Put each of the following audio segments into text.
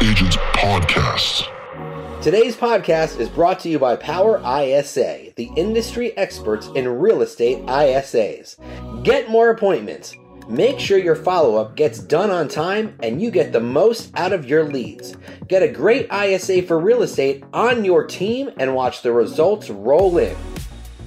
Agents Podcast. Today's podcast is brought to you by Power ISA, the industry experts in real estate ISAs. Get more appointments. Make sure your follow up gets done on time and you get the most out of your leads. Get a great ISA for real estate on your team and watch the results roll in.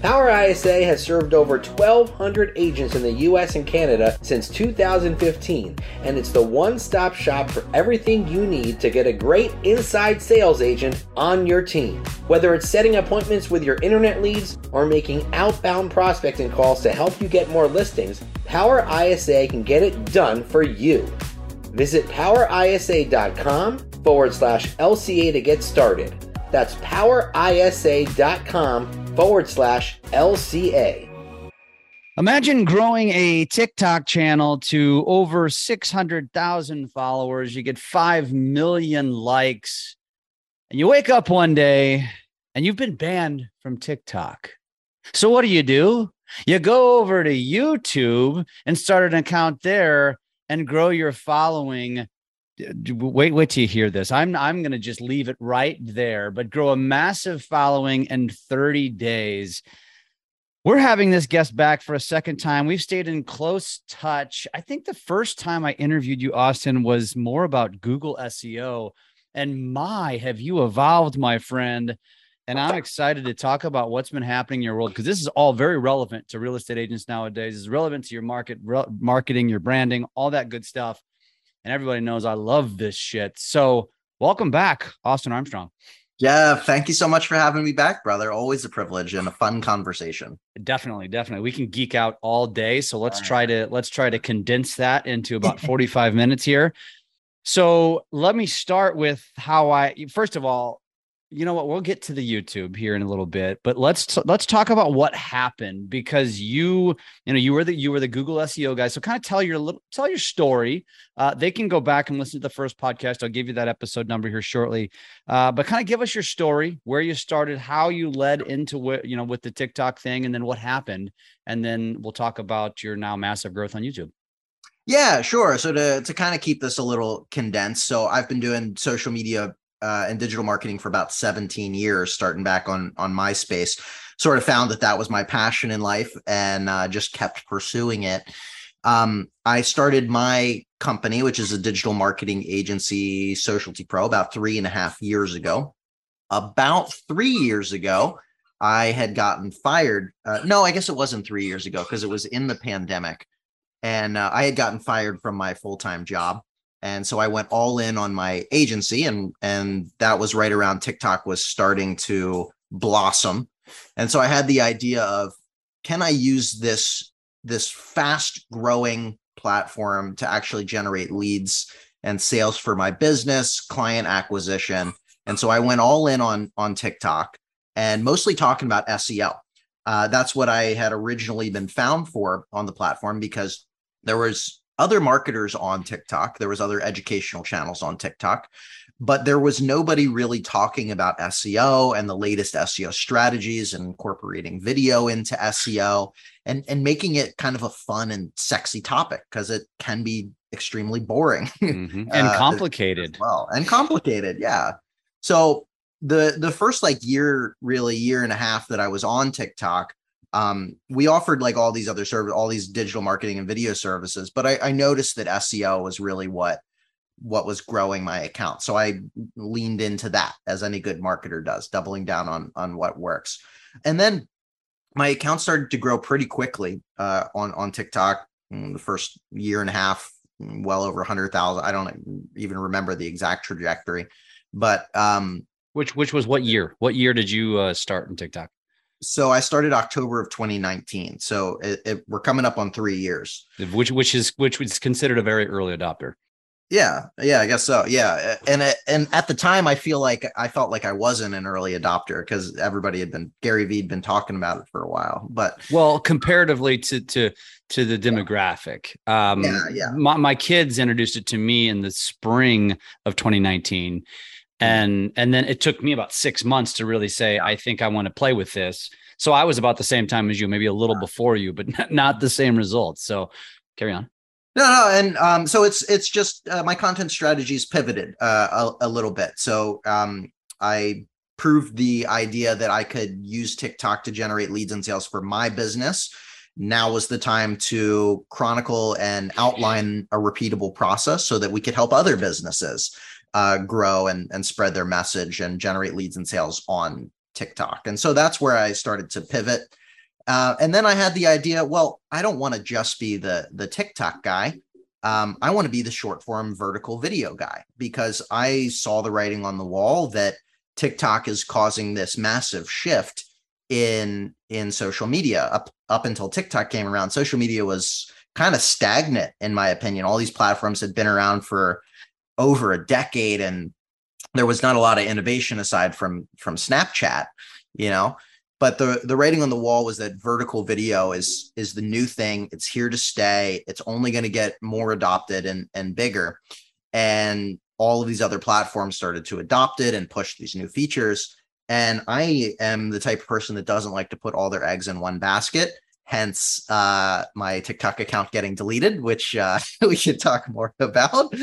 Power ISA has served over 1,200 agents in the US and Canada since 2015, and it's the one stop shop for everything you need to get a great inside sales agent on your team. Whether it's setting appointments with your internet leads or making outbound prospecting calls to help you get more listings, Power ISA can get it done for you. Visit powerisa.com forward slash LCA to get started. That's powerisa.com forward slash LCA. Imagine growing a TikTok channel to over 600,000 followers. You get 5 million likes, and you wake up one day and you've been banned from TikTok. So, what do you do? You go over to YouTube and start an account there and grow your following wait wait till you hear this. I'm i'm going to just leave it right there but grow a massive following in 30 days. We're having this guest back for a second time. We've stayed in close touch. I think the first time i interviewed you austin was more about google seo and my have you evolved my friend. And i'm excited to talk about what's been happening in your world because this is all very relevant to real estate agents nowadays. It's relevant to your market re- marketing your branding all that good stuff and everybody knows I love this shit. So, welcome back, Austin Armstrong. Yeah, thank you so much for having me back, brother. Always a privilege and a fun conversation. Definitely, definitely. We can geek out all day, so let's try to let's try to condense that into about 45 minutes here. So, let me start with how I first of all, you know what we'll get to the youtube here in a little bit but let's t- let's talk about what happened because you you know you were the you were the google seo guy. So kind of tell your little tell your story. Uh, they can go back and listen to the first podcast. I'll give you that episode number here shortly. Uh, but kind of give us your story where you started how you led into what you know with the tiktok thing and then what happened. And then we'll talk about your now massive growth on youtube. Yeah, sure. So to to kind of keep this a little condensed, so I've been doing social media uh, and digital marketing for about 17 years, starting back on on MySpace. Sort of found that that was my passion in life, and uh, just kept pursuing it. Um, I started my company, which is a digital marketing agency, Socialty Pro, about three and a half years ago. About three years ago, I had gotten fired. Uh, no, I guess it wasn't three years ago because it was in the pandemic, and uh, I had gotten fired from my full time job and so I went all in on my agency and and that was right around TikTok was starting to blossom. And so I had the idea of can I use this this fast growing platform to actually generate leads and sales for my business client acquisition? And so I went all in on on TikTok and mostly talking about SEO uh, that's what I had originally been found for on the platform because there was other marketers on TikTok. There was other educational channels on TikTok, but there was nobody really talking about SEO and the latest SEO strategies and incorporating video into SEO and and making it kind of a fun and sexy topic because it can be extremely boring mm-hmm. and uh, complicated. well, and complicated, yeah. So the the first like year, really year and a half that I was on TikTok, um, we offered like all these other service, all these digital marketing and video services, but I, I noticed that SEO was really what what was growing my account. So I leaned into that as any good marketer does, doubling down on on what works. And then my account started to grow pretty quickly uh, on on TikTok. In the first year and a half, well over 100,000. I don't even remember the exact trajectory, but um, which which was what year? What year did you uh, start in TikTok? So I started October of 2019. So it, it, we're coming up on three years, which which is which was considered a very early adopter. Yeah, yeah, I guess so. Yeah, and and at the time, I feel like I felt like I wasn't an early adopter because everybody had been Gary Vee had been talking about it for a while. But well, comparatively to to to the demographic, um, yeah, yeah. My, my kids introduced it to me in the spring of 2019 and and then it took me about six months to really say i think i want to play with this. So i was about the same time as you maybe a little before you but not, not the same results so carry on. No, no, and um, so it's it's just uh, my content strategies pivoted uh, a, a little bit. So um, I proved the idea that I could use TikTok to generate leads and sales for my business. Now was the time to chronicle and outline a repeatable process so that we could help other businesses uh, grow and, and spread their message and generate leads and sales on TikTok. And so that's where I started to pivot. Uh, and then I had the idea, well, I don't want to just be the the TikTok guy. Um, I want to be the short form vertical video guy because I saw the writing on the wall that TikTok is causing this massive shift in in social media. Up up until TikTok came around, social media was kind of stagnant in my opinion. All these platforms had been around for over a decade and there was not a lot of innovation aside from from Snapchat, you know. But the the writing on the wall was that vertical video is is the new thing. It's here to stay. It's only going to get more adopted and and bigger. And all of these other platforms started to adopt it and push these new features. And I am the type of person that doesn't like to put all their eggs in one basket. Hence, uh, my TikTok account getting deleted, which uh, we should talk more about.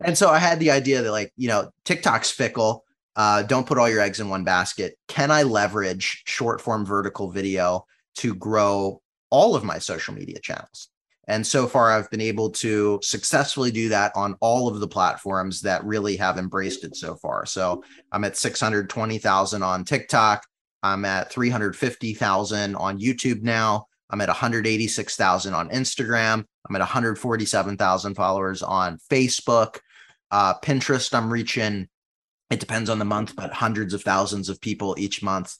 And so I had the idea that, like, you know, TikTok's fickle. Uh, don't put all your eggs in one basket. Can I leverage short form vertical video to grow all of my social media channels? And so far, I've been able to successfully do that on all of the platforms that really have embraced it so far. So I'm at 620,000 on TikTok. I'm at 350,000 on YouTube now. I'm at 186,000 on Instagram. I'm at 147,000 followers on Facebook. Uh, Pinterest, I'm reaching, it depends on the month, but hundreds of thousands of people each month.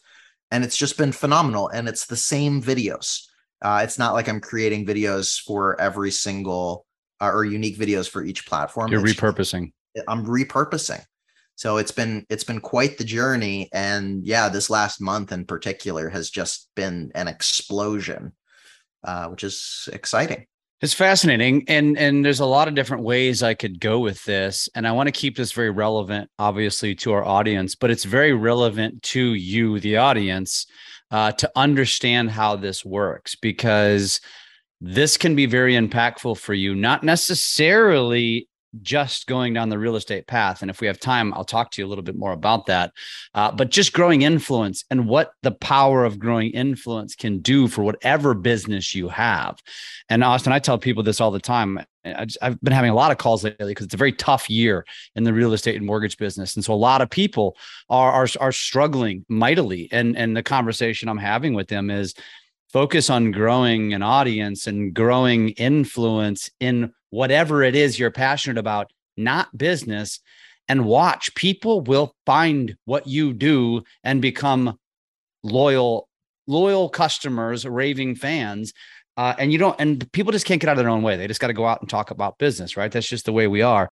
And it's just been phenomenal. And it's the same videos. Uh, it's not like I'm creating videos for every single uh, or unique videos for each platform. You're it's repurposing. I'm repurposing. So it's been it's been quite the journey, and yeah, this last month in particular has just been an explosion, uh, which is exciting. It's fascinating, and and there's a lot of different ways I could go with this, and I want to keep this very relevant, obviously, to our audience, but it's very relevant to you, the audience, uh, to understand how this works because this can be very impactful for you, not necessarily just going down the real estate path. And if we have time, I'll talk to you a little bit more about that. Uh, but just growing influence and what the power of growing influence can do for whatever business you have. And Austin, I tell people this all the time. I have been having a lot of calls lately because it's a very tough year in the real estate and mortgage business, and so a lot of people are are, are struggling mightily. And and the conversation I'm having with them is focus on growing an audience and growing influence in whatever it is you're passionate about, not business. And watch people will find what you do and become loyal, loyal customers, raving fans. Uh, and you don't, and people just can't get out of their own way. They just got to go out and talk about business, right? That's just the way we are.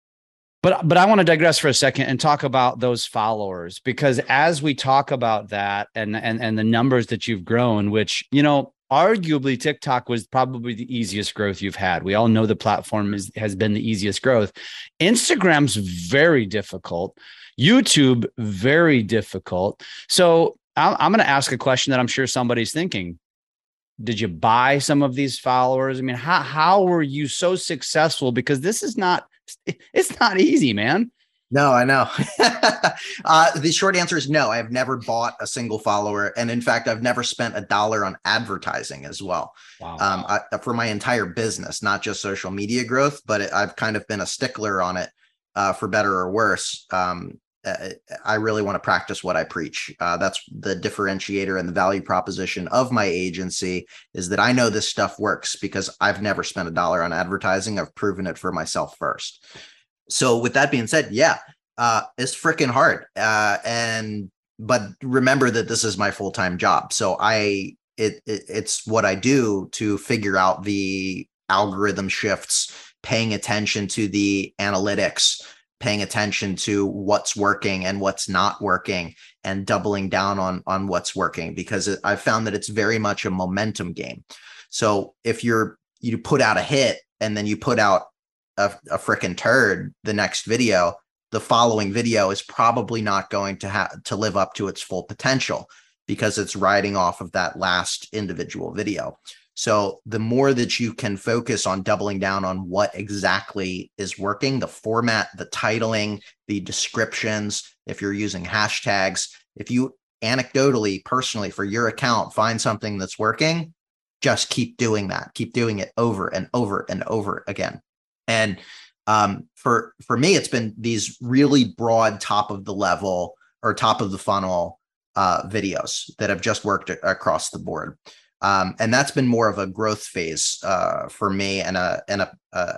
But but I want to digress for a second and talk about those followers because as we talk about that and and and the numbers that you've grown, which you know arguably TikTok was probably the easiest growth you've had. We all know the platform is, has been the easiest growth. Instagram's very difficult. YouTube very difficult. So I'm, I'm going to ask a question that I'm sure somebody's thinking. Did you buy some of these followers? I mean, how how were you so successful? Because this is not it's not easy, man. No, I know. uh, the short answer is no. I have never bought a single follower, and in fact, I've never spent a dollar on advertising as well. Wow. Um, I, for my entire business, not just social media growth, but it, I've kind of been a stickler on it, uh, for better or worse. Um, uh, I really want to practice what I preach. Uh, that's the differentiator and the value proposition of my agency is that I know this stuff works because I've never spent a dollar on advertising. I've proven it for myself first so with that being said, yeah, uh, it's freaking hard. Uh, and but remember that this is my full time job, so I it, it it's what I do to figure out the algorithm shifts, paying attention to the analytics, paying attention to what's working and what's not working and doubling down on on what's working because i've found that it's very much a momentum game so if you're you put out a hit and then you put out a, a freaking turd the next video, the following video is probably not going to have to live up to its full potential because it's riding off of that last individual video. So the more that you can focus on doubling down on what exactly is working, the format, the titling, the descriptions, if you're using hashtags, if you anecdotally, personally, for your account, find something that's working, just keep doing that. Keep doing it over and over and over again. And um, for for me, it's been these really broad, top of the level or top of the funnel uh, videos that have just worked across the board. Um, and that's been more of a growth phase uh, for me and a and a,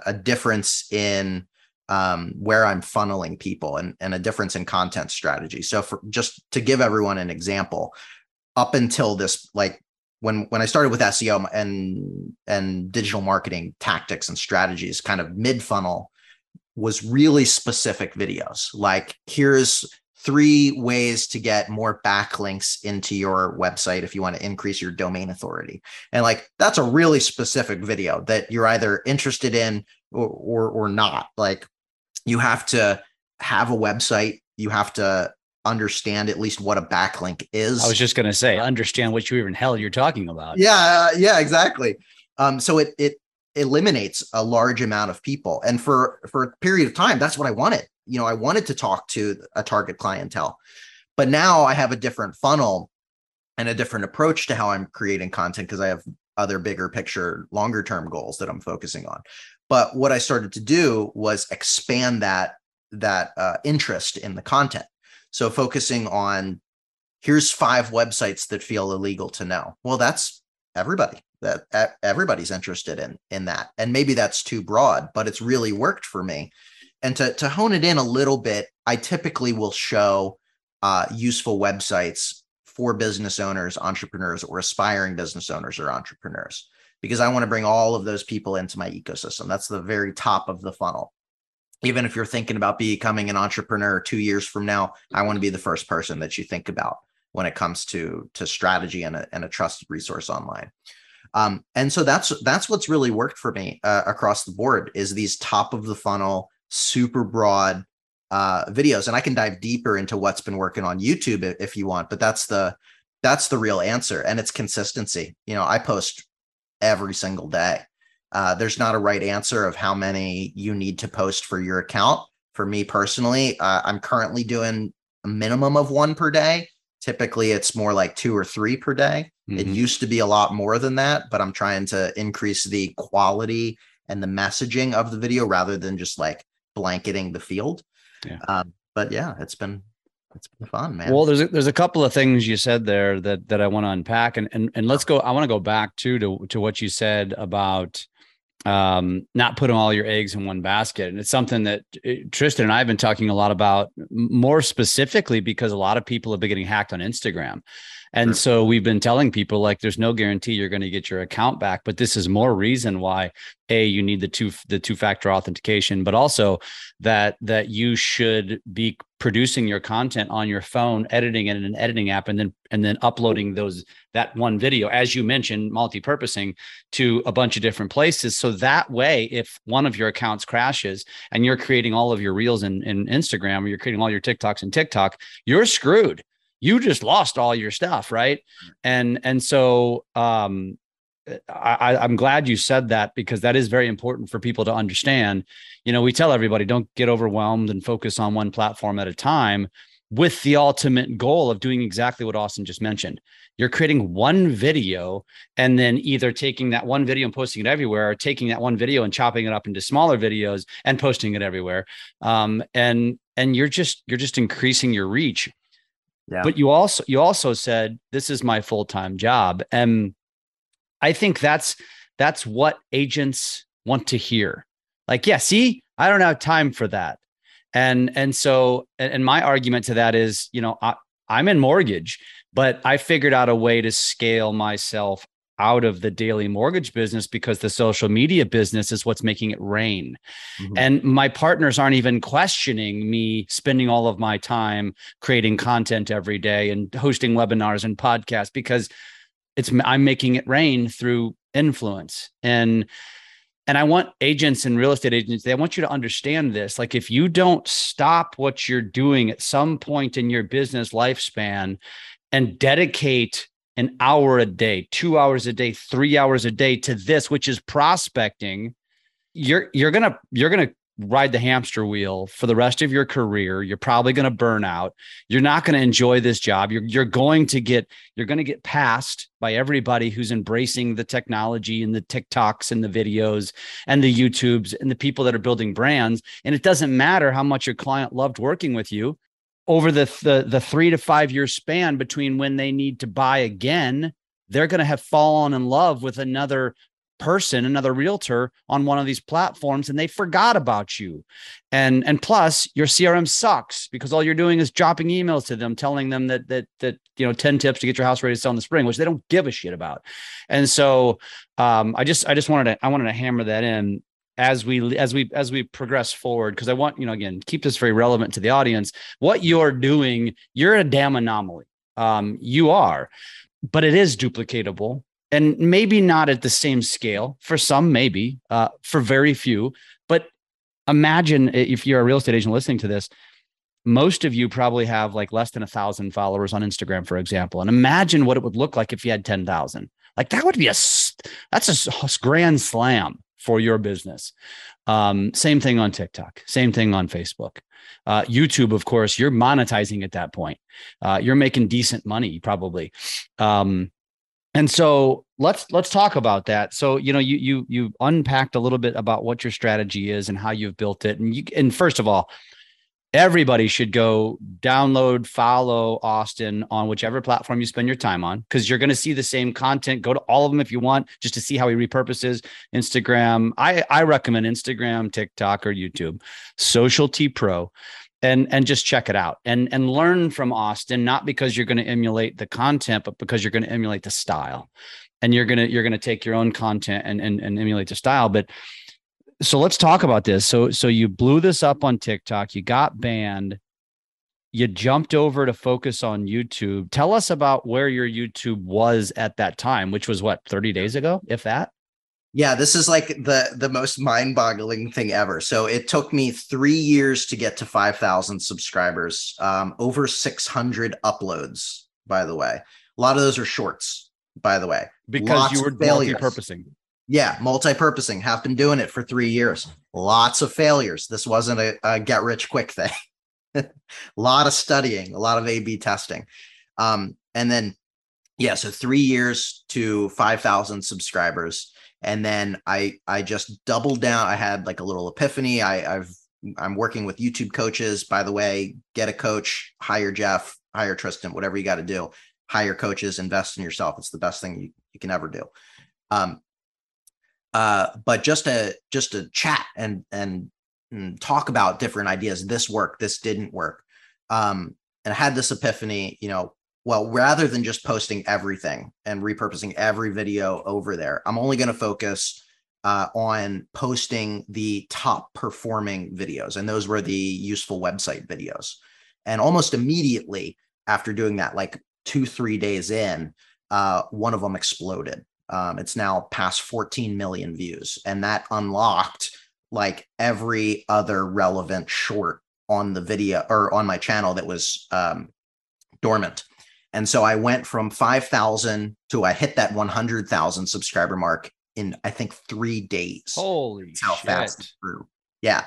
a difference in um, where I'm funneling people and, and a difference in content strategy. So for just to give everyone an example, up until this, like when when I started with SEO and and digital marketing tactics and strategies, kind of mid funnel, was really specific videos. Like here's three ways to get more backlinks into your website if you want to increase your domain authority. And like that's a really specific video that you're either interested in or or, or not. Like you have to have a website, you have to understand at least what a backlink is. I was just going to say, understand what you even hell you're talking about. Yeah, yeah, exactly. Um, so it it eliminates a large amount of people, and for for a period of time, that's what I wanted. You know, I wanted to talk to a target clientele, but now I have a different funnel and a different approach to how I'm creating content because I have other bigger picture, longer term goals that I'm focusing on. But what I started to do was expand that that uh, interest in the content. So focusing on here's five websites that feel illegal to know. Well, that's everybody. That everybody's interested in in that. And maybe that's too broad, but it's really worked for me. And to to hone it in a little bit, I typically will show uh, useful websites for business owners, entrepreneurs, or aspiring business owners or entrepreneurs because I want to bring all of those people into my ecosystem. That's the very top of the funnel even if you're thinking about becoming an entrepreneur two years from now, I want to be the first person that you think about when it comes to to strategy and a, and a trusted resource online. Um, and so that's that's what's really worked for me uh, across the board is these top of the funnel, super broad uh, videos. And I can dive deeper into what's been working on YouTube if, you want, but that's the that's the real answer, and it's consistency. You know, I post every single day. Uh, there's not a right answer of how many you need to post for your account. For me personally, uh, I'm currently doing a minimum of one per day. Typically, it's more like two or three per day. Mm-hmm. It used to be a lot more than that, but I'm trying to increase the quality and the messaging of the video rather than just like blanketing the field. Yeah. Um, but yeah, it's been it's been fun, man. Well, there's a, there's a couple of things you said there that that I want to unpack, and and and let's go. I want to go back too to to what you said about um, not putting all your eggs in one basket. And it's something that uh, Tristan and I have been talking a lot about more specifically because a lot of people have been getting hacked on Instagram. And sure. so we've been telling people like there's no guarantee you're going to get your account back, but this is more reason why a you need the two the two factor authentication, but also that that you should be producing your content on your phone, editing it in an editing app, and then and then uploading those that one video, as you mentioned, multi-purposing to a bunch of different places. So that way, if one of your accounts crashes and you're creating all of your reels in, in Instagram or you're creating all your TikToks in TikTok, you're screwed you just lost all your stuff right and and so um I, I'm glad you said that because that is very important for people to understand. You know, we tell everybody don't get overwhelmed and focus on one platform at a time with the ultimate goal of doing exactly what Austin just mentioned. You're creating one video and then either taking that one video and posting it everywhere or taking that one video and chopping it up into smaller videos and posting it everywhere. Um, and and you're just you're just increasing your reach yeah. But you also you also said this is my full-time job and I think that's that's what agents want to hear. Like, yeah, see, I don't have time for that. And and so and, my argument to that is, you know, I, I'm in mortgage, but I figured out a way to scale myself out of the daily mortgage business because the social media business is what's making it rain. Mm-hmm. And my partners aren't even questioning me spending all of my time creating content every day and hosting webinars and podcasts because it's I'm making it rain through influence. And and I want agents and real estate agents, they want you to understand this. Like if you don't stop what you're doing at some point in your business lifespan and dedicate an hour a day, two hours a day, three hours a day to this, which is prospecting, you're you're gonna you're gonna ride the hamster wheel for the rest of your career. You're probably to burn out. You're not to enjoy this job. You're you're going to get you're to get passed by everybody who's embracing the technology and the TikToks and the videos and the YouTubes and the people that are building brands. And it doesn't matter how much your client loved working with you over the the, the 3 to 5 year span between when they need to buy again they're going to have fallen in love with another person another realtor on one of these platforms and they forgot about you. And and plus your crm sucks because all you're doing is dropping emails to them telling them that that that you know 10 tips to get your house ready to sell in the spring which they don't give a shit about. And so um i just i just wanted to i wanted to hammer that in as we as we as we progress forward because i want you know again keep this very relevant to the audience. What you're doing you're a damn anomaly. Um you are but it is duplicatable and maybe not at the same scale. For some maybe uh, for very few but imagine if you're a real estate agent listening to this most of you probably have like less than a thousand followers on instagram for example and imagine what it would look like if you had 10000 like that would be a that's a grand slam for your business. Um, same thing on tiktok same thing on facebook. Uh, youtube of course you're monetizing at that point. Uh, you're making decent money probably. Um, and so let's let's talk about that. So you know you you you unpacked a little bit about what your strategy is and how you've built it. And you and first of all everybody should go download follow austin on whichever platform you spend your time on because you're going to see the same content. Go to all of them if you want just to see how he repurposes instagram. I i recommend instagram tiktok or youtube. Socialty Pro and and just check it out. And and learn from Austin not because you're going to emulate the content but because you're going to emulate the style. And you're going to you're going to take your own content and, and and emulate the style but so let's talk about this so so you blew this up on TikTok you got banned you jumped over to focus on YouTube tell us about where your YouTube was at that time which was what 30 days ago if that yeah, this is like the the most mind-boggling thing ever. So it took me three years to get to five thousand subscribers. Um, over six hundred uploads, by the way. A lot of those are shorts, by the way. Because Lots you were multi-purposing. Yeah, multi-purposing. Have been doing it for three years. Lots of failures. This wasn't a, a get rich quick thing. a lot of studying, a lot of A/B testing, um, and then yeah, so three years to five thousand subscribers and then i i just doubled down i had like a little epiphany i i've i'm working with youtube coaches by the way get a coach hire jeff hire tristan whatever you got to do hire coaches invest in yourself it's the best thing you, you can ever do um uh but just to just to chat and and, and talk about different ideas this worked this didn't work um and I had this epiphany you know well, rather than just posting everything and repurposing every video over there, I'm only going to focus uh, on posting the top performing videos. And those were the useful website videos. And almost immediately after doing that, like two, three days in, uh, one of them exploded. Um, it's now past 14 million views. And that unlocked like every other relevant short on the video or on my channel that was um, dormant. And so I went from 5,000 to I hit that 100,000 subscriber mark in I think three days. Holy how shit. fast it grew. Yeah.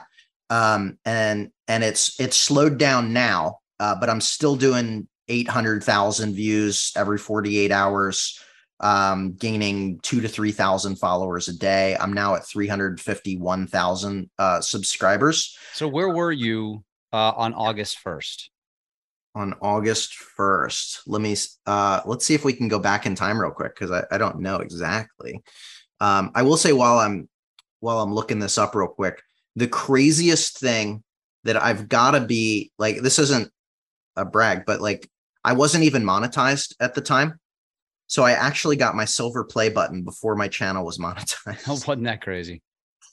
Um, and and it's it's slowed down now, uh, but I'm still doing 800,000 views every 48 hours, um, gaining two to 3,000 followers a day. I'm now at 351,000 uh, subscribers. So where were you uh, on August 1st? on August 1st. Let me uh let's see if we can go back in time real quick because I, I don't know exactly. Um, I will say while I'm while I'm looking this up real quick, the craziest thing that I've got to be like this isn't a brag, but like I wasn't even monetized at the time. So I actually got my silver play button before my channel was oh, monetized. Oh, wasn't that crazy?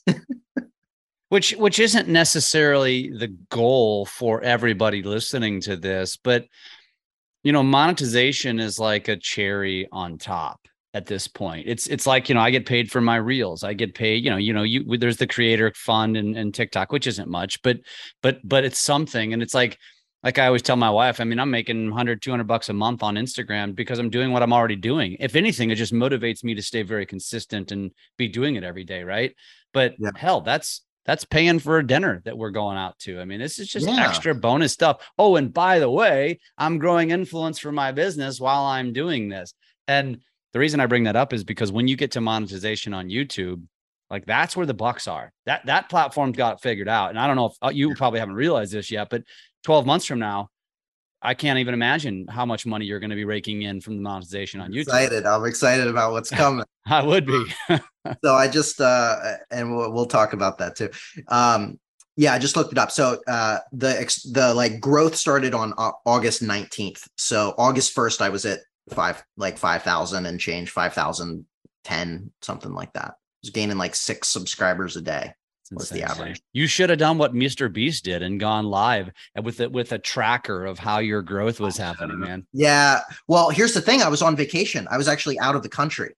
which which isn't necessarily the goal for everybody listening to this but you know monetization is like a cherry on top at this point it's it's like you know i get paid for my reels i get paid you know you know you there's the creator fund and, and tiktok which isn't much but but but it's something and it's like like I always tell my wife, I mean, I'm making 100, 200 bucks a month on Instagram because I'm doing what I'm already doing. If anything, it just motivates me to stay very consistent and be doing it every day. Right. But Yeah. hell, that's, that's paying for a dinner that we're going out to. I mean, this is just Yeah. extra bonus stuff. Oh, and by the way, I'm growing influence for my business while I'm doing this. And the reason I bring that up is because when you get to monetization on YouTube, like that's where the bucks are. That that platform's got figured out. And I don't know if uh, you probably haven't realized this yet, but 12 months from now, I can't even imagine how much money you're going to be raking in from the monetization on YouTube. Excited. I'm excited about what's coming. I would be. so I just uh and we'll, we'll talk about that too. Um yeah, I just looked it up. So uh the ex- the like growth started on Au- August 19th. So August 1st I was at 5 like 5000 and change 5010 something like that. Was gaining like 6 subscribers a day. What's the average? You should have done what Mr. Beast did and gone live and with it with a tracker of how your growth was happening, man. Yeah. Well, here's the thing. I was on vacation. I was actually out of the country.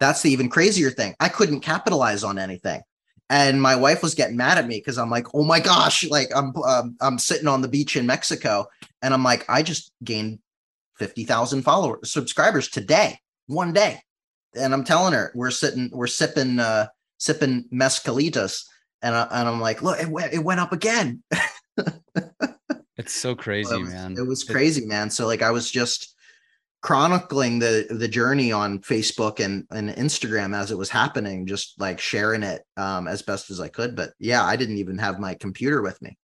That's the even crazier thing. I couldn't capitalize on anything. And my wife was getting mad at me because I'm like, oh my gosh, like I'm um, I'm sitting on the beach in Mexico, and I'm like, I just gained fifty thousand followers, subscribers today, one day, and I'm telling her we're sitting, we're sipping, uh, sipping mezcalitas, and I, and I'm like, look, it went, it went up again. It's so crazy, man. It was crazy, man. So like I was just chronicling the the journey on Facebook and and Instagram as it was happening, just like sharing it um as best as I could. But yeah, I didn't even have my computer with me.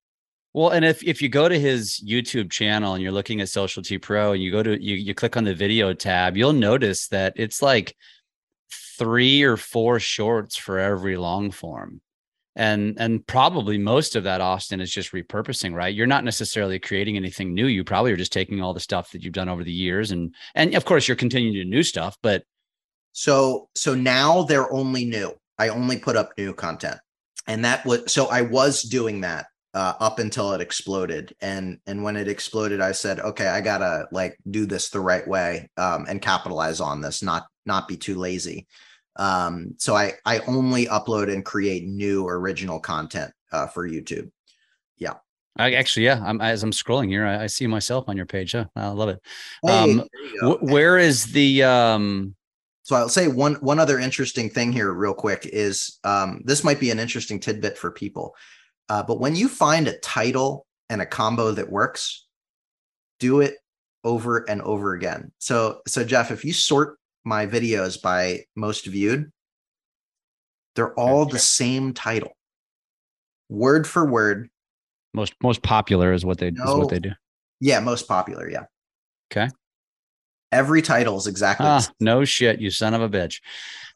Well, and if if you go to his YouTube channel and you're looking at Socialty Pro and you go to you you click on the video tab, you'll notice that it's like three or four shorts for every long form. And and probably most of that Austin is just repurposing, right? You're not necessarily creating anything new. You probably are just taking all the stuff that you've done over the years and and of course you're continuing to do new stuff, but So so now they're only new. I only put up new content. And that was so I was doing that uh, up until it exploded. And and when it exploded, I said, okay, I gotta like do this the right way um, and capitalize on this, not not be too lazy. Um, so I I only upload and create new original content uh, for YouTube. Yeah. I actually, yeah, I'm as I'm scrolling here, I, I see myself on your page. Huh? I love it. Hey, Um. Wh- where is the um So I'll say one one other interesting thing here, real quick, is um, this might be an interesting tidbit for people. Uh, but when you find a title and a combo that works, do it over and over again. So so Jeff, if you sort my videos by most viewed, they're all the same title, word for word. most most popular is what they is what they do. Yeah, most popular. Yeah. Okay. Every title is exactly. the Ah, same. no shit, you son of a bitch.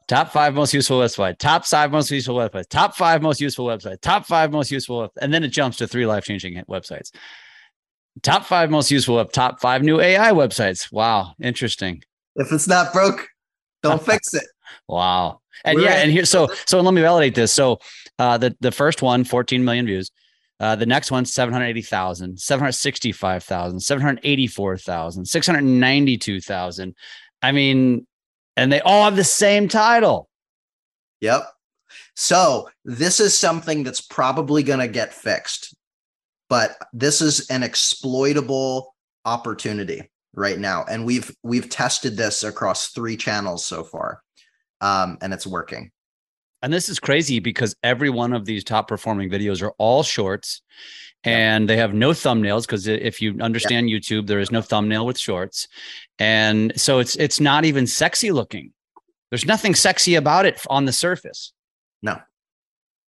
Top five most useful website. Top five most useful website. Top five most useful website. Top five most useful. web- And then it jumps to three life changing websites. Top five most useful web. Top five new AI websites. Wow, interesting. If it's not broke, don't fix it. Wow. And We're yeah, at- and here, so so let me validate this. So uh the the first one, 14 million views. Uh, the next one, 780,000, 765,000, 784,000, 692,000. I mean, and they all have the same title. Yep. So this is something that's probably going to get fixed, but this is an exploitable opportunity right now, and we've we've tested this across three channels so far, um, and it's working. And this is crazy because every one of these top performing videos are all shorts and they have no thumbnails because if you understand YouTube, there is no thumbnail with shorts. And so it's it's not even sexy looking. There's nothing sexy about it on the surface. No.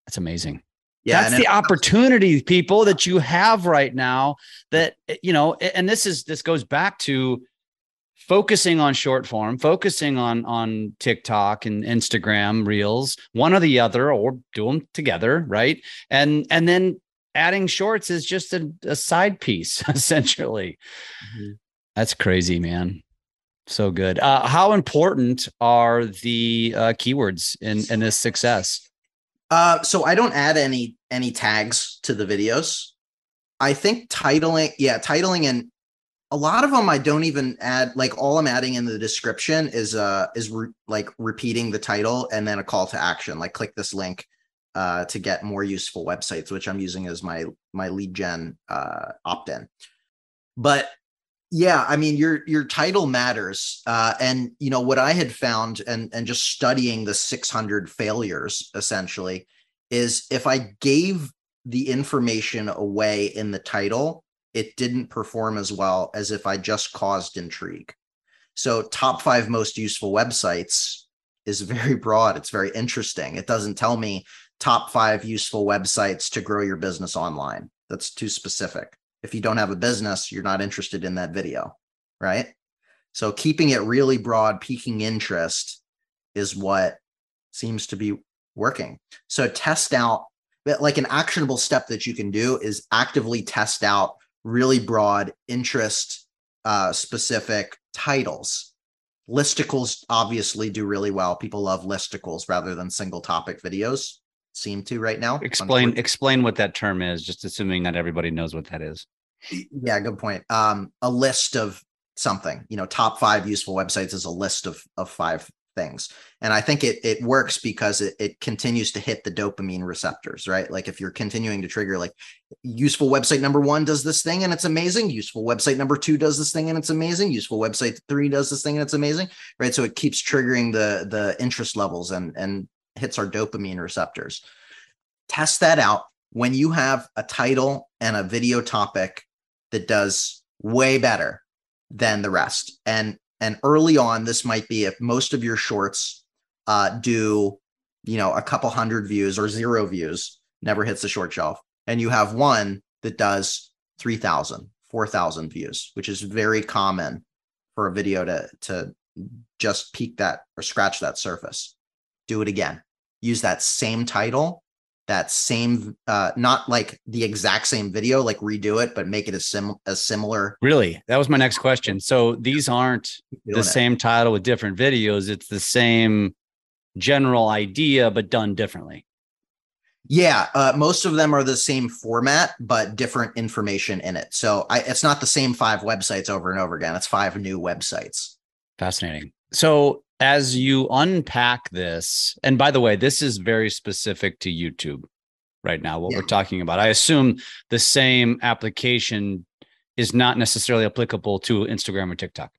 That's amazing. Yeah, That's the opportunity, people, that you have right now. That you know, and this is this goes back to focusing on short form, focusing on on TikTok and Instagram reels, one or the other, or do them together, right? And and then adding shorts is just a, a side piece, essentially. Mhm. That's crazy, man. So good. Uh, how important are the uh, keywords in in this success? Uh, so I don't add any any tags to the videos. I think titling, yeah, titling and a lot of them I don't even add. Like all I'm adding in the description is uh is re- like repeating the title and then a call to action. Like click this link uh to get more useful websites, which I'm using as my my lead gen uh opt in. but yeah i mean your your title matters uh, and you know what i had found and and just studying the 600 failures essentially is if i gave the information away in the title it didn't perform as well as if i just caused intrigue. So top five most useful websites is very broad it's very interesting it doesn't tell me top five useful websites to grow your business online that's too specific if you don't have a business, you're not interested in that video, right? So keeping it really broad, piquing interest is what seems to be working. So test out like an actionable step that you can do is actively test out really broad interest uh, specific titles. Listicles obviously do really well. People love listicles rather than single topic videos seem to right now. Explain explain what that term is, just assuming not everybody knows what that is. Yeah, good point. Um, a list of something, you know, top five useful websites is a list of of five things. And I think it it works because it, it continues to hit the dopamine receptors, right? Like if you're continuing to trigger like useful website number one does this thing and it's amazing. Useful website number two does this thing and it's amazing. Useful website three does this thing and it's amazing. Right. So it keeps triggering the the interest levels and and hits our dopamine receptors. Test that out when you have a title and a video topic that does way better than the rest. And and early on, this might be if most of your shorts uh, do, you know, a couple hundred views or zero views, never hits the short shelf, and you have one that does 3,000, 4,000 views, which is very common for a video to to just peak that or scratch that surface do it again. Use that same title, that same, uh, not like the exact same video, like redo it, but make it a sim a similar. Really, that was my next question. So these aren't the it. same title with different videos. It's the same general idea, but done differently. Yeah, uh, most of them are the same format, but different information in it. So I, it's not the same five websites over and over again. It's five new websites. Fascinating. So as you unpack this, and by the way, this is very specific to YouTube right now, what yeah. we're talking about. I assume the same application is not necessarily applicable to Instagram or TikTok.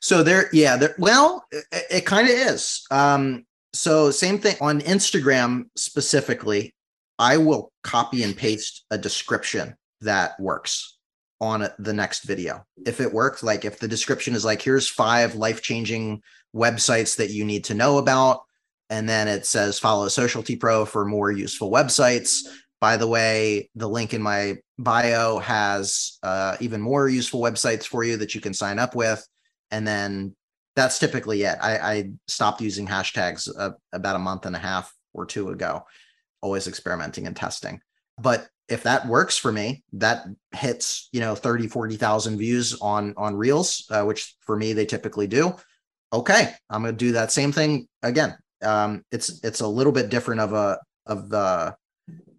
So there, yeah, there, well, it, it kind of is. Um, so same thing on Instagram specifically, I will copy and paste a description that works on the next video. If it works, like if the description is like, here's five life changing websites that you need to know about. And then it says follow Socialty Pro for more useful websites. By the way, the link in my bio has uh, even more useful websites for you that you can sign up with. And then that's typically it. I, I stopped using hashtags uh, about a month and a half or two ago, always experimenting and testing. But if that works for me, that hits, you know, 30, 40,000 views on, on reels, uh, which for me, they typically do okay, I'm going to do that same thing again. Um, it's it's a little bit different of a of the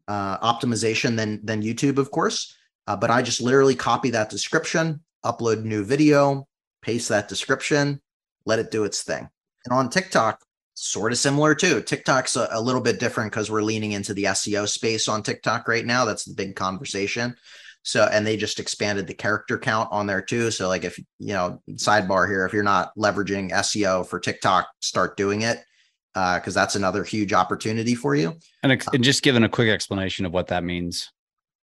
uh, optimization than than YouTube, of course. Uh, but I just literally copy that description, upload new video, paste that description, let it do its thing. And on TikTok, sort of similar too. TikTok's a, a little bit different because we're leaning into the SEO space on TikTok right now. That's the big conversation. So, and they just expanded the character count on there too. So, like, if you know, sidebar here, if you're not leveraging SEO for TikTok, start doing it because uh, that's another huge opportunity for you. And, ex- and just giving a quick explanation of what that means.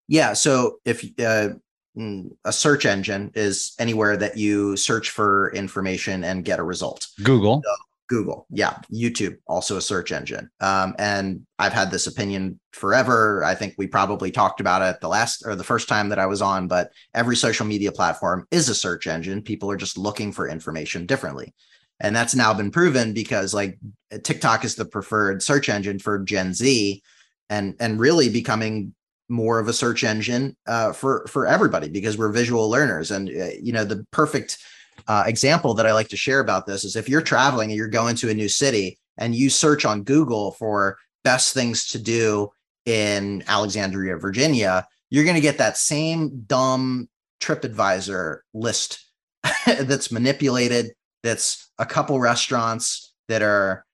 Yeah. So, if uh, mm, a search engine is anywhere that you search for information and get a result, Google. So, Google, yeah, YouTube, also a search engine. Um, and I've had this opinion forever. I think we probably talked about it the last or the first time that I was on, but every social media platform is a search engine. People are just looking for information differently. And that's now been proven because like TikTok is the preferred search engine for Gen Z and and really becoming more of a search engine uh, for for everybody because we're visual learners and uh, you know the perfect uh, example that I like to share about this is if you're traveling and you're going to a new city and you search on Google for best things to do in Alexandria, Virginia, you're going to get that same dumb TripAdvisor list that's manipulated, that's a couple restaurants that are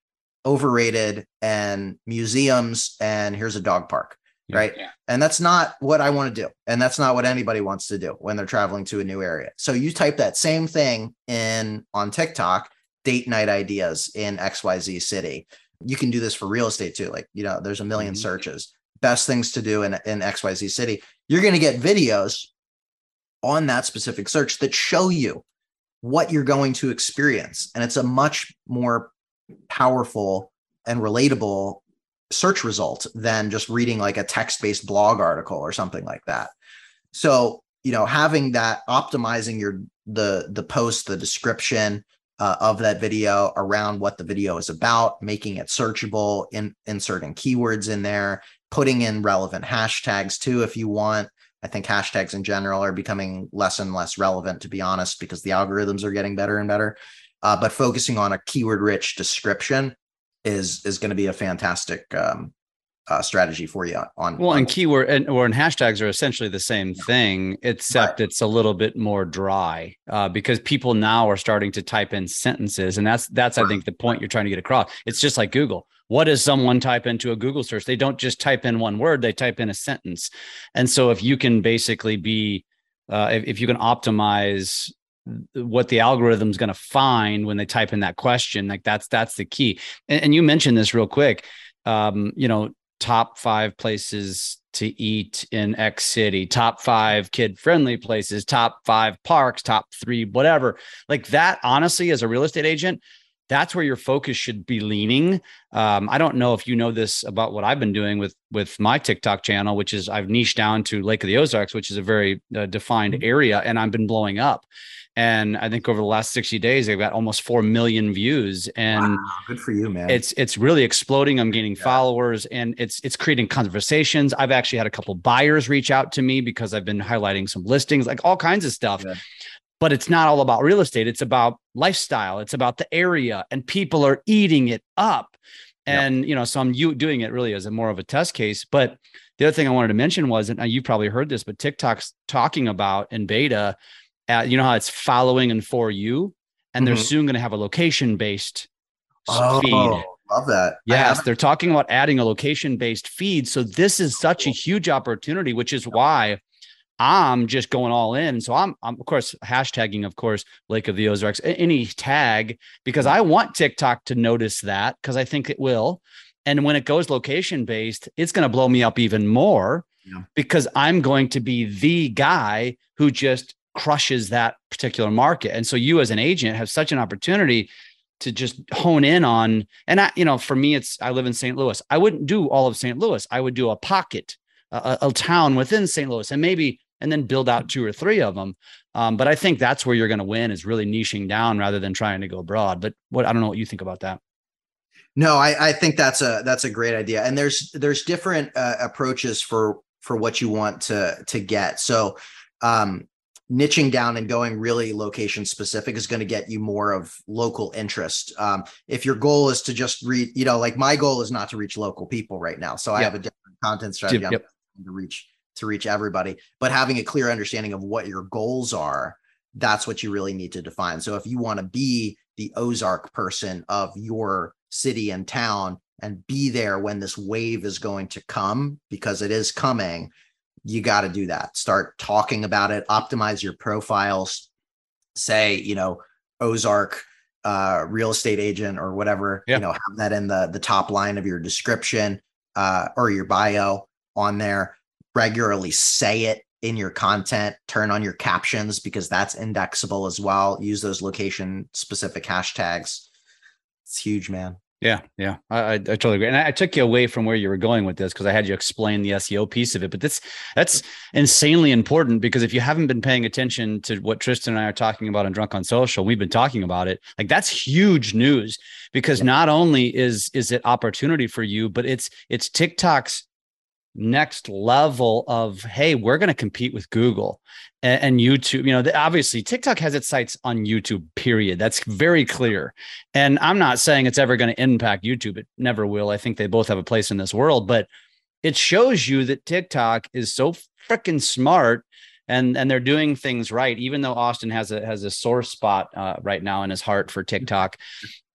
overrated and museums and here's a dog park Yeah. right? And that's not what I want to do. And that's not what anybody wants to do when they're traveling to a new area. So you type that same thing in on TikTok, date night ideas in XYZ city. You can do this for real estate too. Like, you know, there's a 1000000 Mhm. searches, best things to do in, in XYZ city. You're going to get videos on that specific search that show you what you're going to experience. And it's a much more powerful and relatable search result than just reading like a text-based blog article or something like that. So, you know, having that optimizing your the the post, the description uh, of that video around what the video is about, making it searchable, in inserting keywords in there, putting in relevant hashtags too if you want. I think hashtags in general are becoming less and less relevant, to be honest, because the algorithms are getting better and better. Uh, but focusing on a keyword-rich description is is going to be a fantastic um, uh, strategy for you on. Well, on- and keyword and or and hashtags are essentially the same thing, except it's a little bit more dry uh, because people now are starting to type in sentences, and that's that's I think the point you're trying to get across. It's just like Google. What does someone type into a Google search? They don't just type in one word; they type in a sentence. And so, if you can basically be, uh, if, if you can optimize what the algorithm's going to find when they type in that question, like that's that's the key. And, and you mentioned this real quick. Um, you know, top five places to eat in X city, top five kid friendly places, top five parks, top three, whatever. Like that, honestly, as a real estate agent, that's where your focus should be leaning. Um, I don't know if you know this about what I've been doing with with my TikTok channel, which is I've niched down to Lake of the Ozarks, which is a very uh, defined area, and I've been blowing up. And I think over the last 60 days, they've got almost 4 million views. And Wow, good for you, man. it's it's really exploding. I'm gaining Yeah. followers and it's it's creating conversations. I've actually had a couple buyers reach out to me because I've been highlighting some listings, like all kinds of stuff. Yeah. But it's not all about real estate. It's about lifestyle. It's about the area, and people are eating it up. Yeah. And you know, so I'm you doing it really as a more of a test case. But the other thing I wanted to mention was, and uh, you've probably heard this, but TikTok's talking about in beta, uh, you know how it's following and for you, and they're Mhm. soon going to have a location based oh, feed. love that. Yes, they're talking about adding a location based feed. So this is such a huge opportunity, which is why I'm just going all in. So I'm, I'm of course hashtagging, of course, Lake of the Ozarks, any tag, because I want TikTok to notice that because I think it will. And when it goes location based, it's going to blow me up even more Yeah. because I'm going to be the guy who just crushes that particular market. And so you as an agent have such an opportunity to just hone in on and I, you know, for me, it's I live in St. Louis. I wouldn't do all of St. Louis. I would do a pocket, a, a town within St. Louis, and maybe and then build out two or three of them. Um, but I think that's where you're going to win is really niching down rather than trying to go broad. But what I don't know what you think about that. No, I, I think that's a that's a great idea, and there's there's different uh, approaches for for what you want to to get. So, um, niching down and going really location specific is going to get you more of local interest. Um, if your goal is to just read, you know, like my goal is not to reach local people right now, so I have a different content strategy Yep, yep. to reach to reach everybody. But having a clear understanding of what your goals are, that's what you really need to define. So if you want to be the Ozark person of your city and town and be there when this wave is going to come because it is coming, you got to do that. Start talking about it, optimize your profiles, say, you know, Ozark uh real estate agent or whatever, Yeah. you know, have that in the the top line of your description uh or your bio on there. Regularly say it in your content, turn on your captions because that's indexable as well. Use those location specific hashtags. It's huge, man. Yeah, yeah, I, I, totally agree. And I, I took you away from where you were going with this because I had you explain the SEO piece of it. But that's that's insanely important because if you haven't been paying attention to what Tristan and I are talking about on Drunk on Social, we've been talking about it. Like that's huge news because not only is is it opportunity for you, but it's it's TikTok's next level of hey we're going to compete with google and, and youtube. You know the, obviously tiktok has its sights on youtube period. That's very clear. And i'm not saying it's ever going to impact youtube. It never will. I think they both have a place in this world. But it shows you that tiktok is so freaking smart and and they're doing things right even though austin has a has a sore spot uh, right now in his heart for tiktok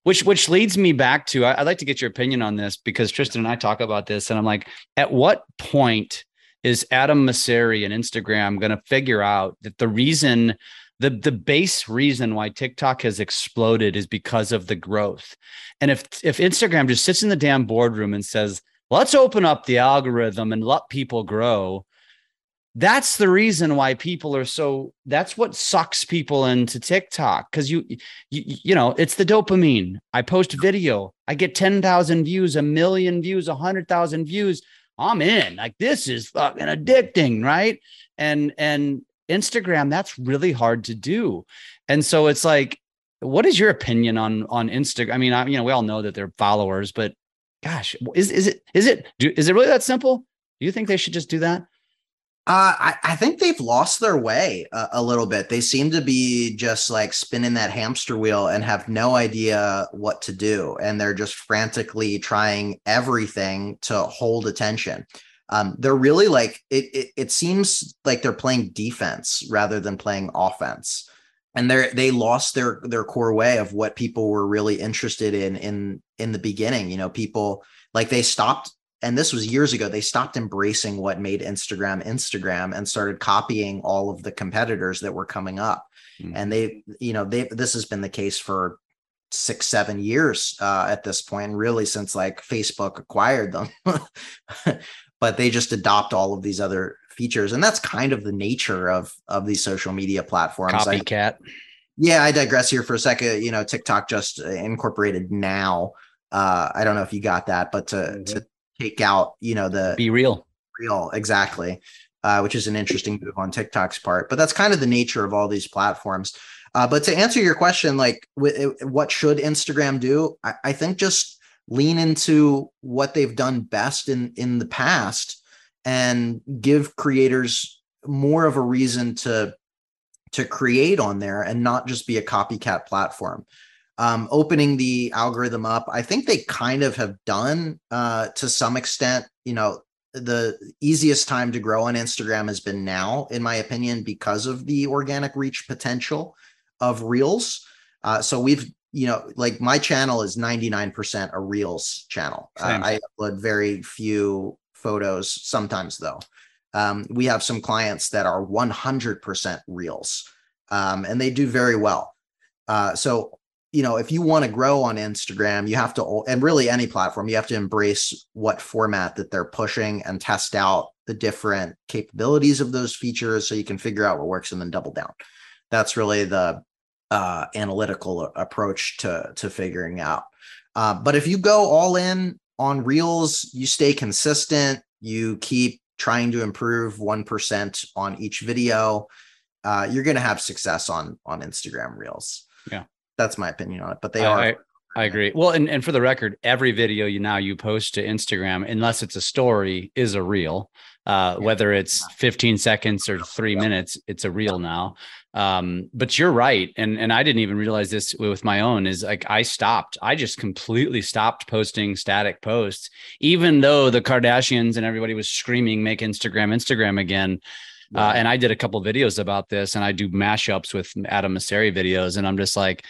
which which leads me back to I, would like to get your opinion on this because Tristan and I talk about this, and I'm like, at what point is Adam Mosseri and Instagram going to figure out that the reason the the base reason why TikTok has exploded is because of the growth. And if if Instagram just sits in the damn boardroom and says, "Let's open up the algorithm and let people grow," that's the reason why people are so that's what sucks people into TikTok cuz you, you you know, it's the dopamine. I post video, I get 10,000 views, a million views, a 100,000 views. I'm in. Like this is fucking addicting, right? And and Instagram, that's really hard to do. And so it's like, what is your opinion on on Instagram? I mean, I, you know, we all know that they're followers, but gosh, is is it is it do, is it really that simple? Do you think they should just do that? Uh, I, I think they've lost their way a, a, little bit. They seem to be just like spinning that hamster wheel and have no idea what to do. And they're just frantically trying everything to hold attention um, they're really like it, it, it seems like they're playing defense rather than playing offense and they they lost their their core way of what people were really interested in in in the beginning you know people like they stopped and this was years ago. They stopped embracing what made instagram instagram and started copying all of the competitors that were coming up. Mm-hmm. and they you know they this has been the case for six seven years uh, at this point really since like facebook acquired them. But they just adopt all of these other features. And that's kind of the nature of of these social media platforms. Copycat. I, yeah i digress here for a second. You know tiktok just incorporated now. Uh i don't know if you got that but to mm-hmm. to take out you know the BeReal. Real. exactly uh, which is an interesting move on tiktok's part but that's kind of the nature of all these platforms. Uh, but to answer your question like w- what should instagram do? I, I think just lean into what they've done best in in the past and give creators more of a reason to to create on there and not just be a copycat platform um, opening the algorithm up i think they kind of have done uh, to some extent you know the easiest time to grow on instagram has been now in my opinion because of the organic reach potential of reels uh, so we've you know, like my channel is 99% a Reels channel. Uh, I upload very few photos sometimes, though. Um, we have some clients that are 100% Reels, um, and they do very well. Uh, so, you know, if you want to grow on Instagram, you have to, and really any platform, you have to embrace what format that they're pushing and test out the different capabilities of those features so you can figure out what works and then double down. That's really the uh, analytical approach to to figuring out. Uh, but if you go all in on reels, you stay consistent. You keep trying to improve one percent on each video. Uh, you're going to have success on on Instagram reels. Yeah, that's my opinion on it. But they are. I, I agree. Well, and, and for the record, every video you now you post to Instagram, unless it's a story, is a reel. Uh, yeah. Whether it's 15 seconds or three minutes, it's a reel now. Um, but you're right, and and I didn't even realize this with my own. Is like I stopped. I just completely stopped posting static posts, even though the Kardashians and everybody was screaming, "Make Instagram, Instagram again." Uh, and I did a couple videos about this, and I do mashups with Adam Mosseri videos, and I'm just like,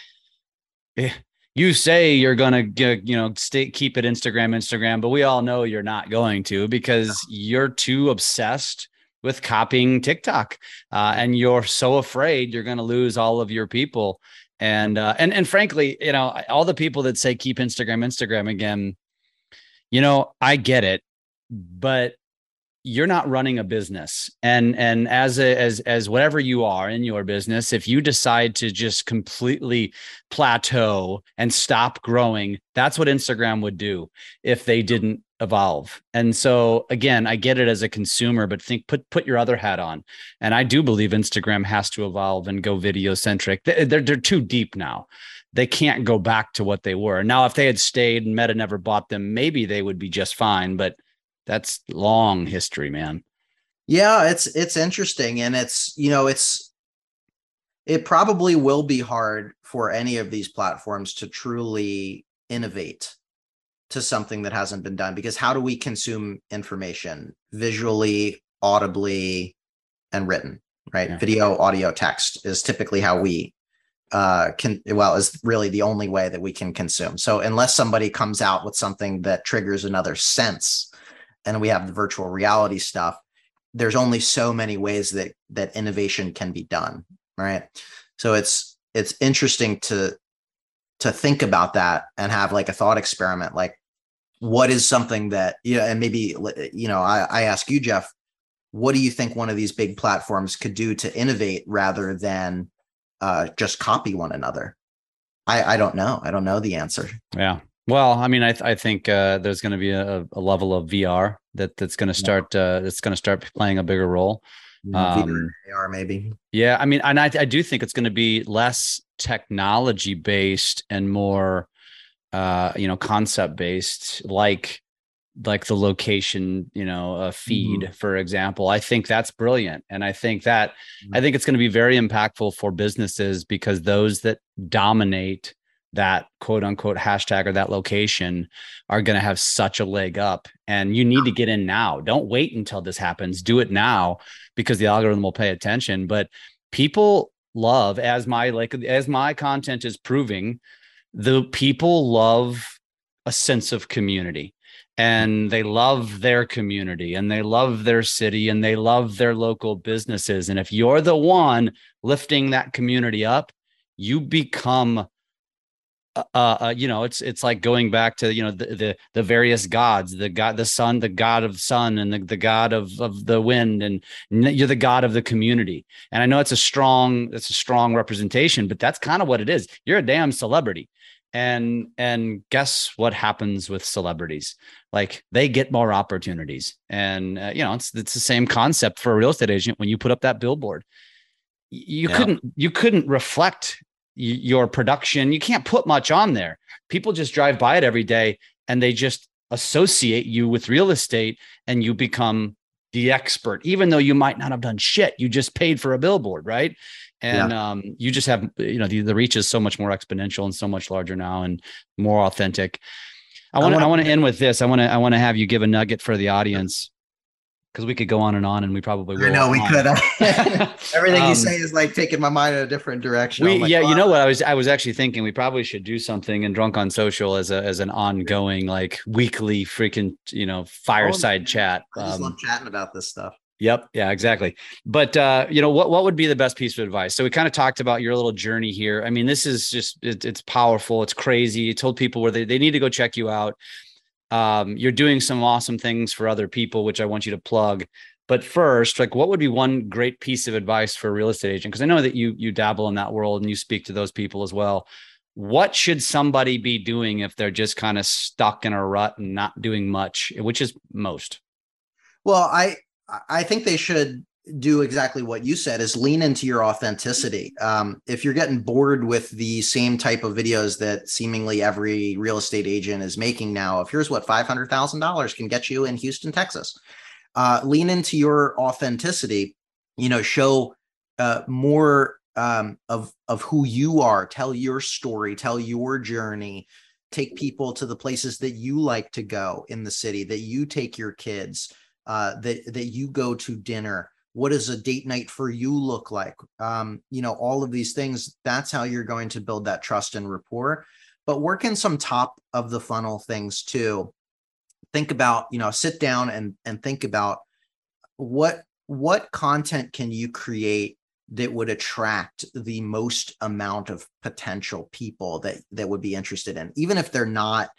you say you're gonna you know stay keep it Instagram, Instagram, but we all know you're not going to because you're too obsessed with copying TikTok, uh, and you're so afraid you're going to lose all of your people. And uh, and and frankly, you know, all the people that say keep Instagram, Instagram again, you know, I get it, but you're not running a business. And and as a, as as whatever you are in your business if you decide to just completely plateau and stop growing that's what instagram would do if they didn't evolve. And so again i get it as a consumer but think put put your other hat on. And i do believe instagram has to evolve and go video centric they're, they're too deep now. They can't go back to what they were. Now if they had stayed and meta never bought them maybe they would be just fine but that's long history, man. Yeah, it's it's interesting and it's, you know, it's it probably will be hard for any of these platforms to truly innovate to something that hasn't been done because how do we consume information visually, audibly and written, right? Yeah. Video, audio, text is typically how we uh can well is really the only way that we can consume so unless somebody comes out with something that triggers another sense and we have the virtual reality stuff there's only so many ways that that innovation can be done right so it's it's interesting to to think about that and have like a thought experiment like what is something that you know and maybe you know i, I ask you jeff what do you think one of these big platforms could do to innovate rather than uh, just copy one another? I, I don't know. I don't know the answer. Yeah. Well, I mean, I, th- I think uh, there's going to be a, a, level of VR that that's going to start uh, that's going to start playing a bigger role. Mm, um, AR maybe. Yeah, I mean, and I, I do think it's going to be less technology based and more, uh, you know, concept based, like like the location you know feed mm-hmm. for example i think that's brilliant and i think that mm-hmm. i think it's going to be very impactful for businesses because those that dominate that quote unquote hashtag or that location are going to have such a leg up. And you need to get in now. Don't wait until this happens. Do it now because the algorithm will pay attention. But people love as my like as my content is proving the people love a sense of community. And they love their community and they love their city and they love their local businesses. And if you're the one lifting that community up, you become uh, uh, uh, you know, it's it's like going back to you know the, the the various gods, the god, the sun, the god of sun, and the, the god of of the wind, and you're the god of the community. And I know it's a strong it's a strong representation, but that's kind of what it is. You're a damn celebrity, and and guess what happens with celebrities? like they get more opportunities and uh, you know it's it's the same concept for a real estate agent when you put up that billboard you yeah. couldn't you couldn't reflect your production you can't put much on there. People just drive by it every day and they just associate you with real estate and you become the expert even though you might not have done shit. You just paid for a billboard right? And yeah. um, you just have you know the, the reach is so much more exponential and so much larger now and more authentic. I want to I want to end with this. I want to I want to have you give a nugget for the audience because we could go on and on, and we probably will. I know we could. Everything um, you say is like taking my mind in a different direction. We, like, yeah, you know what I was I was actually thinking we probably should do something in Drunk on Social as a as an ongoing like weekly freaking you know fireside oh, chat. I just um, love chatting about this stuff. Yep. Yeah, exactly. But uh, you know, what what would be the best piece of advice? So we kind of talked about your little journey here. I mean, this is just it, it's powerful. It's crazy. You told people where they, they need to go check you out. Um, you're doing some awesome things for other people, which I want you to plug. But first, like what would be one great piece of advice for a real estate agent? Because I know that you you dabble in that world and you speak to those people as well. What should somebody be doing if they're just kind of stuck in a rut and not doing much, which is most? Well, I I think they should do exactly what you said is lean into your authenticity. Um, if you're getting bored with the same type of videos that seemingly every real estate agent is making now, if here's what $500,000 can get you in Houston, Texas, uh, lean into your authenticity, you know, show uh, more um, of, of who you are, tell your story, tell your journey, take people to the places that you like to go in the city, that you take your kids, uh, that that you go to dinner what does a date night for you look like? Um, you know all of these things that's how you're going to build that trust and rapport. But work in some top of the funnel things too. Think about you know sit down and and think about what what content can you create that would attract the most amount of potential people that that would be interested in? Even if they're not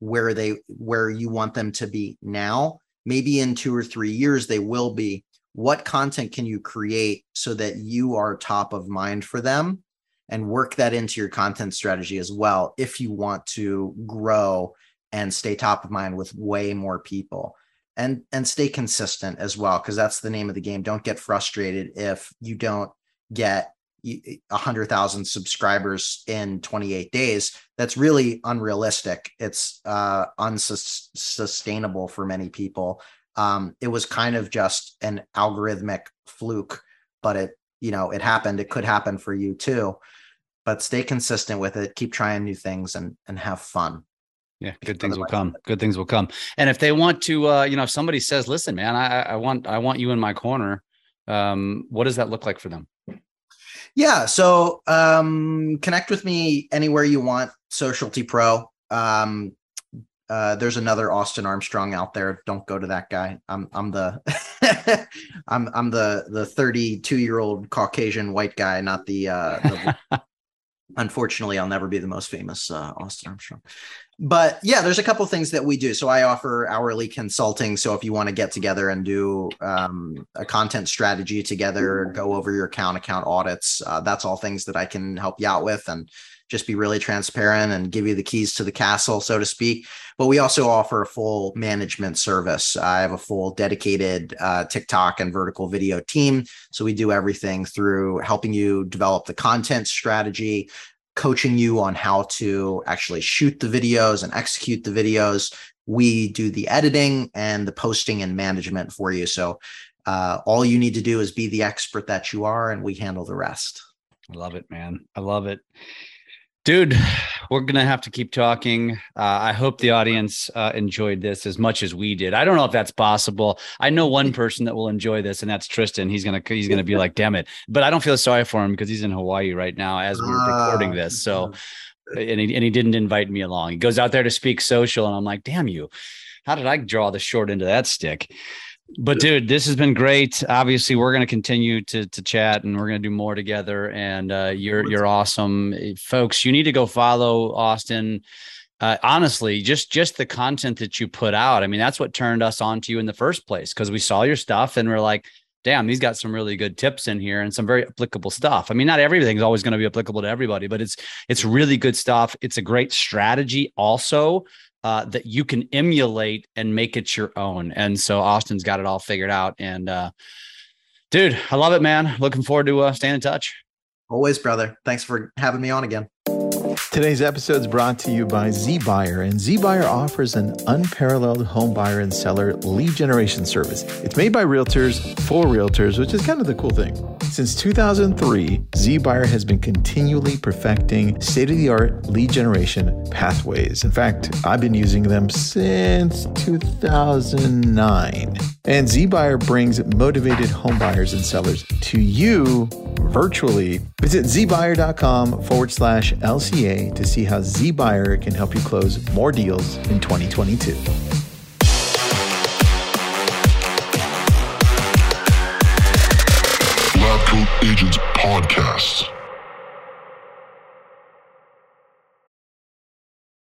where they where you want them to be now maybe in two or three years they will be what content can you create so that you are top of mind for them and work that into your content strategy as well if you want to grow and stay top of mind with way more people and and stay consistent as well because that's the name of the game don't get frustrated if you don't get 100,000 subscribers in 28 days, that's really unrealistic. It's uh, unsustainable for many people. Um, it was kind of just an algorithmic fluke, but it, you know, it happened. It could happen for you too. But stay consistent with it. Keep trying new things and and have fun. Yeah, good things will come. Good things will come. And if they want to, uh, you know, if somebody says, "Listen, man, I, I want I want you in my corner," um, what does that look like for them? Yeah. So um, connect with me anywhere you want. Socialty Pro. Um, uh, there's another Austin Armstrong out there. Don't go to that guy. I'm I'm the I'm I'm the the 32 year old Caucasian white guy, not the. Uh, the unfortunately, I'll never be the most famous uh, Austin Armstrong. But yeah, there's a couple things that we do. So I offer hourly consulting. So if you want to get together and do um, a content strategy together, go over your account, account audits, uh, that's all things that I can help you out with. And just be really transparent and give you the keys to the castle, so to speak. But we also offer a full management service. I have a full dedicated uh, TikTok and vertical video team. So we do everything through helping you develop the content strategy, coaching you on how to actually shoot the videos and execute the videos. We do the editing and the posting and management for you. So uh, all you need to do is be the expert that you are, and we handle the rest. I love it, man. I love it. Dude, we're gonna have to keep talking. Uh, I hope the audience uh, enjoyed this as much as we did. I don't know if that's possible. I know one person that will enjoy this, and that's Tristan. He's gonna he's gonna be like, "Damn it!" But I don't feel sorry for him because he's in Hawaii right now as we're recording this. So, and he and he didn't invite me along. He goes out there to speak social, and I'm like, "Damn you! How did I draw the short end of that stick?" But dude this has been great. Obviously we're going to continue to to chat and we're going to do more together. And uh, you're you're awesome. Folks you need to go follow austin. Uh, honestly just just the content that you put out i mean that's what turned us on to you in the first place because we saw your stuff and we're like damn he's got some really good tips in here and some very applicable stuff. I mean not everything's always going to be applicable to everybody but it's it's really good stuff. It's a great strategy also uh, that you can emulate and make it your own. And so Austin's got it all figured out. And uh, dude, I love it, man. Looking forward to uh, staying in touch. Always, brother. Thanks for having me on again. Today's episode is brought to you by ZBuyer, and ZBuyer offers an unparalleled home buyer and seller lead generation service. It's made by realtors for realtors, which is kind of the cool thing. Since 2003, ZBuyer has been continually perfecting state of the art lead generation pathways. In fact, I've been using them since 2009. And ZBuyer brings motivated homebuyers and sellers to you virtually. Visit zbuyer.com forward slash LCA to see how ZBuyer can help you close more deals in 2022. Lab Coat Agents Podcast.